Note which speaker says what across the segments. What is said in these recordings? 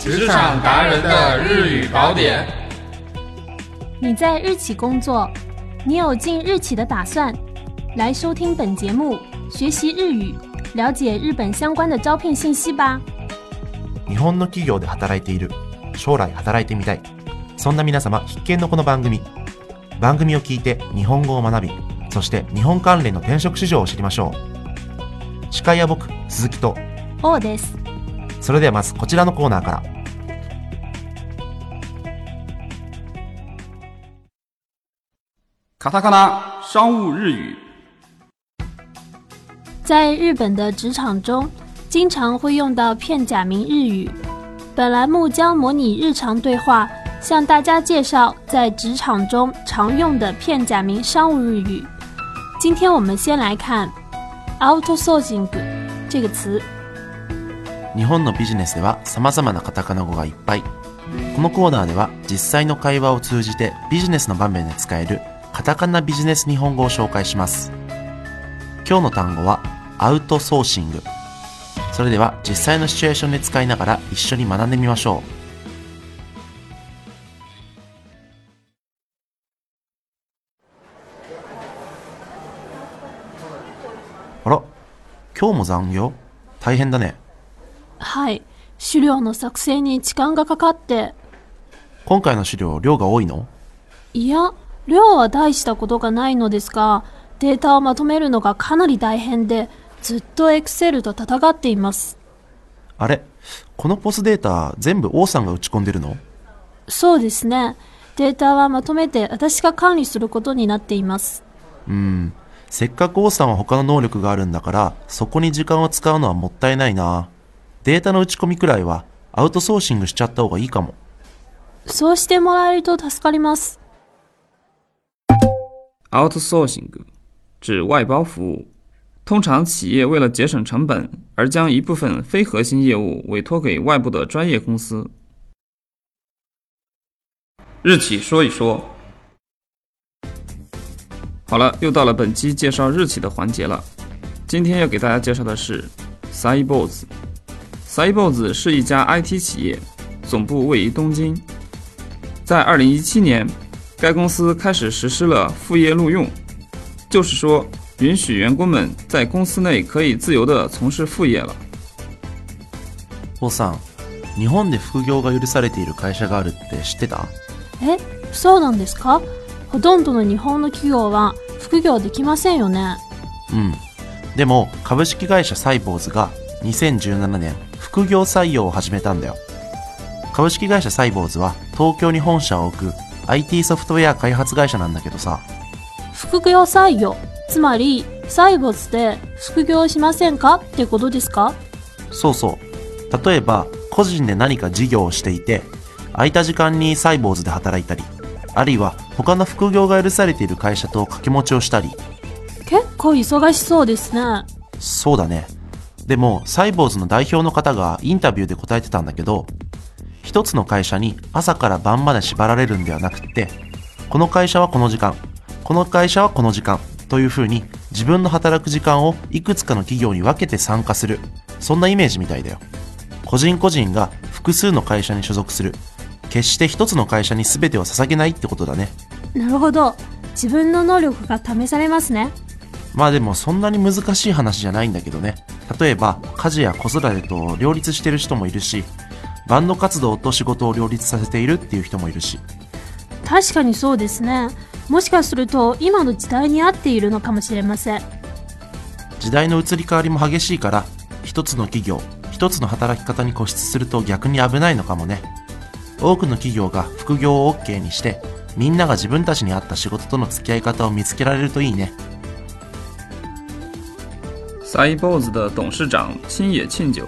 Speaker 1: 职场达人的日语宝典。
Speaker 2: 你在日企工作，你有进日企的打算？来收听本节目，学习日语，了解日本相关的招聘信息吧。
Speaker 3: 日本の企業で働いている、将来働いてみたい、そんな皆様必見のこの番組。番組を聞いて日本語を学び、そして日本関連の転職市場を知りましょう。司会は僕、鈴木と。
Speaker 2: 王です。
Speaker 3: それではまずこちらのコーナーから。
Speaker 1: カタカナ、商务日语。
Speaker 2: 在日本的职场中，经常会用到片假名日语。本栏目将模拟日常对话，向大家介绍在职场中常用的片假名商务日语。今天我们先来看 outsourcing 这个词。
Speaker 3: 日本のビジネスでは様々なカタカナ語がいっぱい。このコーナーでは実際の会話を通じてビジネスの場面で使えるカタカナビジネス日本語を紹介します。今日の単語はアウトソーシング。それでは実際のシチュエーションで使いながら一緒に学んでみましょう。あら、今日も残業大変だね。
Speaker 2: はい資料の作成に時間がかかって
Speaker 3: 今回の資料量が多いの
Speaker 2: いや量は大したことがないのですがデータをまとめるのがかなり大変でずっとエクセルと戦っています
Speaker 3: あれこのポスデータ全部王さんが打ち込んでるの
Speaker 2: そうですねデータはまとめて私が管理することになっています
Speaker 3: うんせっかく王さんは他の能力があるんだからそこに時間を使うのはもったいないなデータの打ち込みくらいはアウトソーシングしちゃった方がいいかも。
Speaker 2: そうしてもらえると助かります。
Speaker 1: Outsourcing 指外包服务，通常企业为了节省成本，而将一部分非核心业务委托给外部的专业公司。日企说一说。好了，又到了本期介绍日企的环节了。今天要给大家介绍的是 Cyborgs。c y b o z 是一家 IT 企业，总部位于东京。在2017年，该公司开始实施了副业录用，就是说，允许员工们在公司内可以自由的从事副业了。
Speaker 3: 我操！日本で副業が許されている会社があるって知ってた？
Speaker 2: え、そうなんですか？ほとんどの日本の企業は副業できませんよね？
Speaker 3: うん。でも株式会社サ y b o ズが2017年副業採用を始めたんだよ株式会社サイボーズは東京に本社を置く IT ソフトウェア開発会社なんだけどさ
Speaker 2: 副業採用つまりサイボーズで副業しませんかってことですか
Speaker 3: そうそう例えば個人で何か事業をしていて空いた時間にサイボーズで働いたりあるいは他の副業が許されている会社と掛け持ちをしたり
Speaker 2: 結構忙しそうですね
Speaker 3: そうだねでもサイボーズの代表の方がインタビューで答えてたんだけど一つの会社に朝から晩まで縛られるんではなくってこの会社はこの時間この会社はこの時間というふうに自分の働く時間をいくつかの企業に分けて参加するそんなイメージみたいだよ個人個人が複数の会社に所属する決して一つの会社に全てを捧げないってことだね
Speaker 2: なるほど自分の能力が試されますね
Speaker 3: まあでもそんなに難しい話じゃないんだけどね例えば家事や子育てと両立してる人もいるしバンド活動と仕事を両立させているっていう人もいるし
Speaker 2: 確かにそうですねもしかすると今の時代に合っているのかもしれません
Speaker 3: 時代の移り変わりも激しいから一つの企業一つの働き方に固執すると逆に危ないのかもね多くの企業が副業を OK にしてみんなが自分たちに合った仕事との付き合い方を見つけられるといいね。
Speaker 1: iBOSS 的董事长青野庆久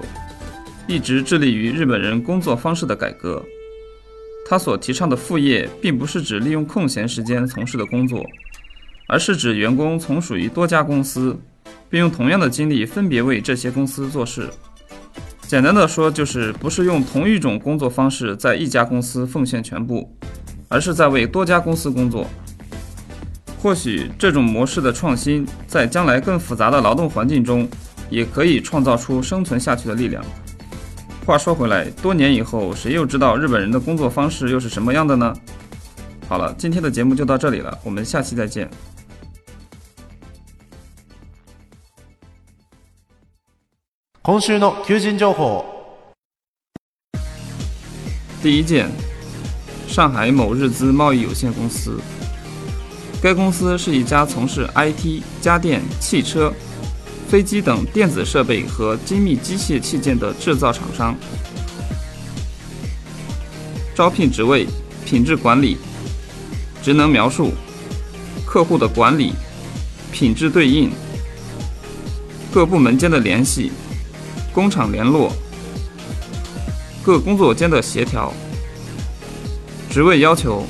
Speaker 1: 一直致力于日本人工作方式的改革。他所提倡的副业，并不是指利用空闲时间从事的工作，而是指员工从属于多家公司，并用同样的精力分别为这些公司做事。简单的说，就是不是用同一种工作方式在一家公司奉献全部，而是在为多家公司工作。或许这种模式的创新，在将来更复杂的劳动环境中，也可以创造出生存下去的力量。话说回来，多年以后，谁又知道日本人的工作方式又是什么样的呢？好了，今天的节目就到这里了，我们下期再见。
Speaker 3: 今週の求人情報。
Speaker 1: 第一件，上海某日资贸易有限公司。该公司是一家从事 IT、家电、汽车、飞机等电子设备和精密机械器件的制造厂商。招聘职位：品质管理。职能描述：客户的管理、品质对应、各部门间的联系、工厂联络、各工作间的协调。职位要求：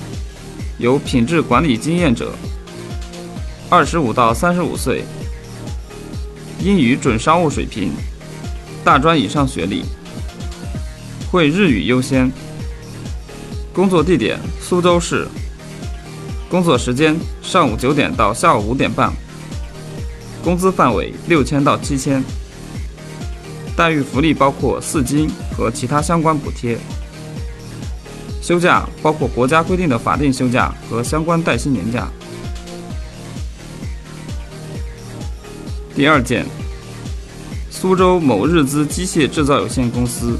Speaker 1: 有品质管理经验者，二十五到三十五岁，英语准商务水平，大专以上学历，会日语优先。工作地点苏州市，工作时间上午九点到下午五点半，工资范围六千到七千，待遇福利包括四金和其他相关补贴。休假包括国家规定的法定休假和相关带薪年假。第二件，苏州某日资机械制造有限公司。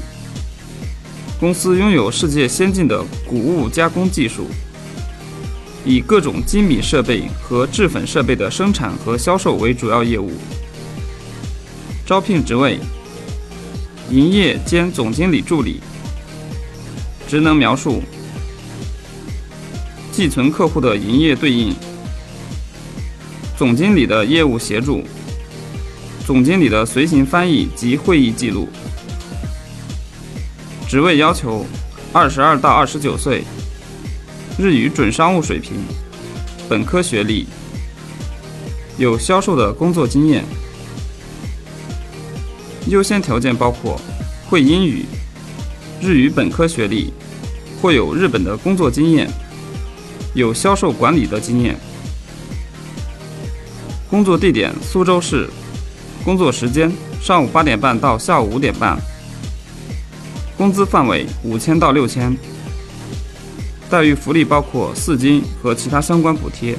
Speaker 1: 公司拥有世界先进的谷物加工技术，以各种精米设备和制粉设备的生产和销售为主要业务。招聘职位：营业兼总经理助理。职能描述：寄存客户的营业对应，总经理的业务协助，总经理的随行翻译及会议记录。职位要求：二十二到二十九岁，日语准商务水平，本科学历，有销售的工作经验。优先条件包括会英语，日语本科学历。或有日本的工作经验，有销售管理的经验。工作地点苏州市，工作时间上午八点半到下午五点半。工资范围五千到六千，待遇福利包括四金和其他相关补贴，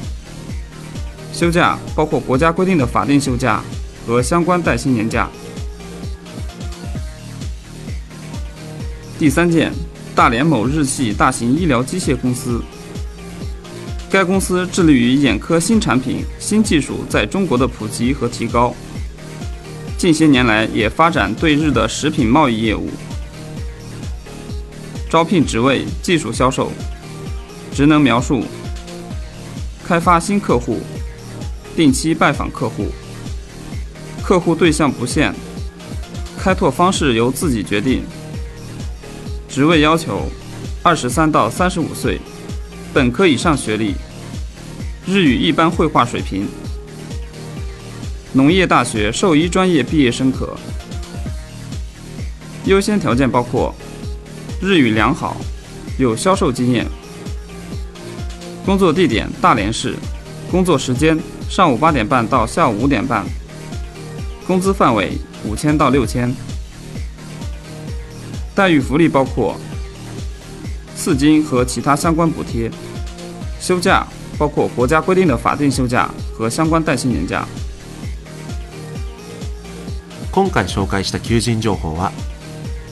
Speaker 1: 休假包括国家规定的法定休假和相关带薪年假。第三件。大连某日系大型医疗机械公司，该公司致力于眼科新产品、新技术在中国的普及和提高。近些年来，也发展对日的食品贸易业务。招聘职位：技术销售。职能描述：开发新客户，定期拜访客户。客户对象不限，开拓方式由自己决定。职位要求：二十三到三十五岁，本科以上学历，日语一般绘画水平。农业大学兽医专业毕业生可。优先条件包括：日语良好，有销售经验。工作地点大连市，工作时间上午八点半到下午五点半，工资范围五千到六千。待遇福利包括四金和其他相关补贴，休假包括国家规定的法定休假和相关带薪年假。
Speaker 3: 今回紹介した求人情報は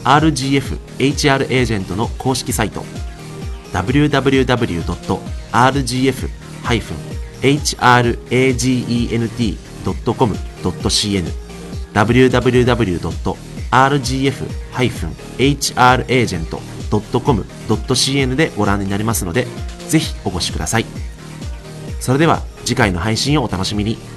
Speaker 3: RGF HR エージェントの公式サイト www.rgf-hragent.com.cn www. rgf-hragent.com.cn でご覧になれますので、ぜひお越しください。それでは次回の配信をお楽しみに。